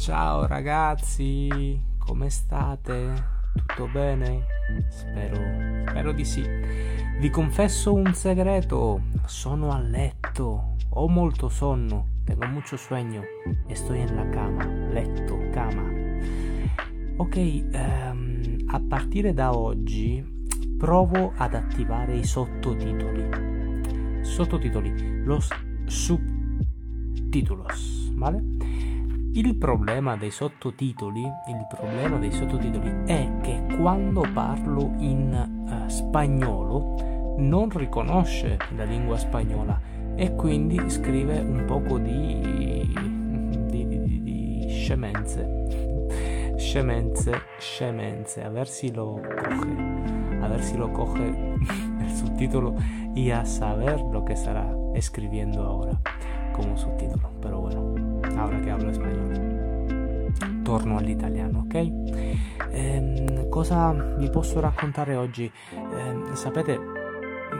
Ciao ragazzi, come state? Tutto bene? Spero, spero di sì. Vi confesso un segreto, sono a letto, ho molto sonno, tengo mucho sueño e sto en la cama, letto, cama. Ok, um, a partire da oggi provo ad attivare i sottotitoli. Sottotitoli, los subtítulos, ¿vale? Il problema dei sottotitoli, il problema dei sottotitoli è che quando parlo in uh, spagnolo non riconosce la lingua spagnola e quindi scrive un poco di, di, di, di scemenze. Scemenze, scemenze, a ver si lo coge, a ver si lo coge el subtítulo y a saber lo que estará escribiendo ahora como subtítulo. Pero bueno, ahora que hablo español, torno all'italiano, ok? Ehm, cosa vi posso raccontare oggi? Ehm, sapete,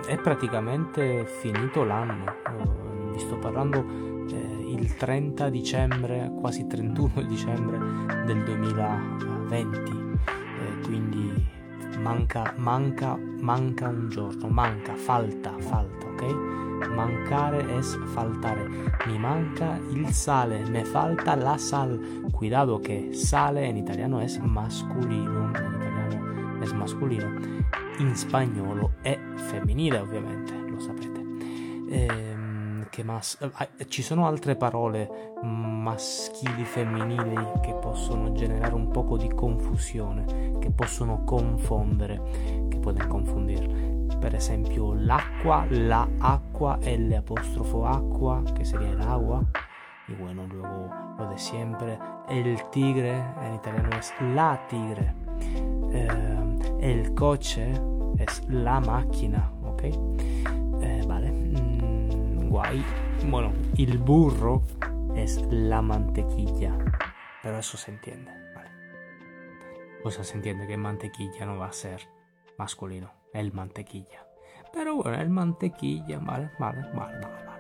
è praticamente finito l'anno, eh, vi sto parlando eh, il 30 dicembre, quasi 31 dicembre del 2020, eh, quindi manca, manca, manca un giorno, manca, falta, falta, ok? Mancare es faltare. Mi manca il sale, me falta la sal. Cuidado que sale en italiano es masculino, en italiano es masculino. In spagnolo è femminile, ovviamente, lo sapete. Ehm, che mas- eh, ci sono altre parole maschili, femminili che possono generare un poco di confusione, che possono confondere, che pueden confundir per esempio l'acqua, la acqua, L apostrofo acqua, que sería el agua. Y bueno, luego lo de siempre. El tigre, en italiano es la tigre. Eh, el coche es la máquina, ¿ok? Eh, vale. Mm, guay. Bueno, el burro es la mantequilla. Pero eso se entiende, ¿vale? O sea, se entiende que mantequilla no va a ser masculino. El mantequilla. Pero bueno, el mantequilla, vale, vale, vale, vale, vale.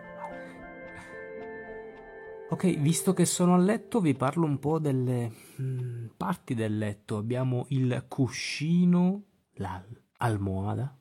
Ok, visto che sono a letto vi parlo un po' delle mm, parti del letto. Abbiamo il cuscino, l'almohada.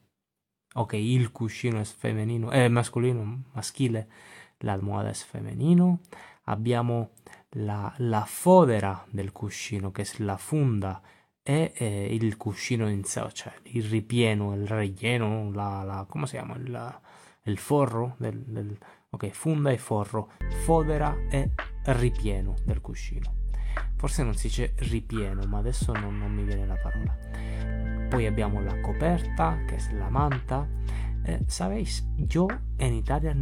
Ok, il cuscino è femminino, è mascolino, maschile, l'almohada è femminino. Abbiamo la, la fodera del cuscino, che è la funda e eh, il cuscino in sé, cioè il ripieno, il relleno, la, la, come si chiama? Il, il forro del, del, ok, funda e forro, fodera e ripieno del cuscino. Forse non si dice ripieno, ma adesso non, non mi viene la parola. Poi abbiamo la coperta, che è la manta. Eh, ¿Sabéis? Yo en Italia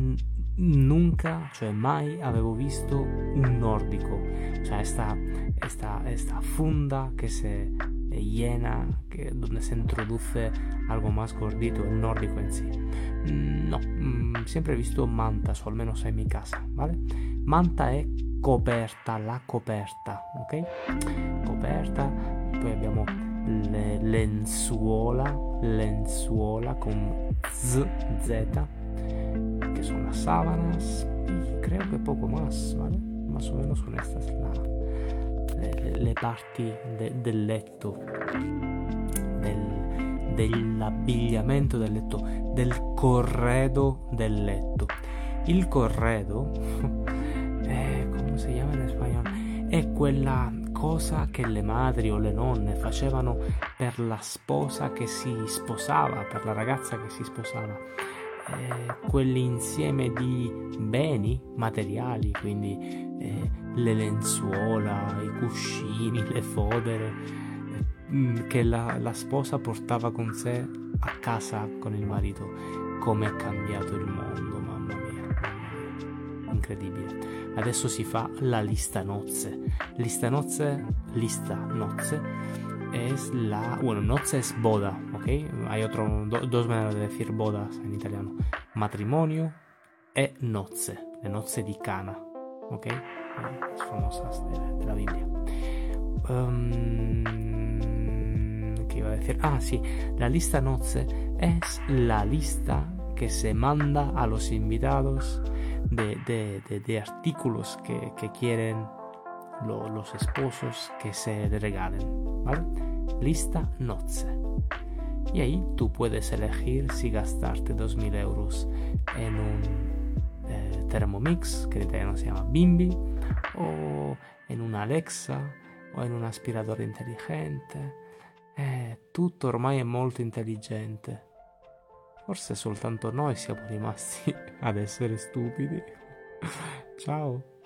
nunca, cioè mai avevo visto un nordico, cioè esta, esta, esta funda che se llena, que, donde se introduce algo más gordito, el nórdico en sí. Mm, no, mm, sempre visto mantas, o almeno sei in mi casa, ¿vale? Manta è coperta, la coperta, ok? Coperta, poi abbiamo le lenzuola, lenzuola con z, z, che sono las sábanas, y creo que poco más, ¿vale? Más o menos con estas la le, le parti de, del letto, del, dell'abbigliamento del letto, del corredo del letto. Il corredo, eh, come si chiama in spagnolo? È quella cosa che le madri o le nonne facevano per la sposa che si sposava, per la ragazza che si sposava. Eh, quell'insieme di beni materiali, quindi eh, le lenzuola, i cuscini, le fodere eh, che la, la, sposa portava con sé a casa con il marito. Come è cambiato il mondo, mamma mia. incredibile. Adesso si fa la lista nozze. Lista nozze, lista nozze es la. Bueno, nozze es boda, ¿ok? Hay otro, do, dos maneras de decir bodas en italiano: matrimonio e nozze, le nozze di Cana, ¿ok? Las famosas de, de la Biblia. Um, ¿Qué iba a decir? Ah, sí, la lista nozze es la lista que se manda a los invitados de, de, de artículos que, que quieren los esposos que se regalen, ¿vale? Lista nozze. Y ahí tú puedes elegir si gastarte 2.000 euros en un eh, Thermomix, que en italiano se llama Bimbi, o en una Alexa, o in un aspiratore intelligente. Eh, tutto ormai è molto intelligente. Forse soltanto noi siamo rimasti ad essere stupidi. Ciao.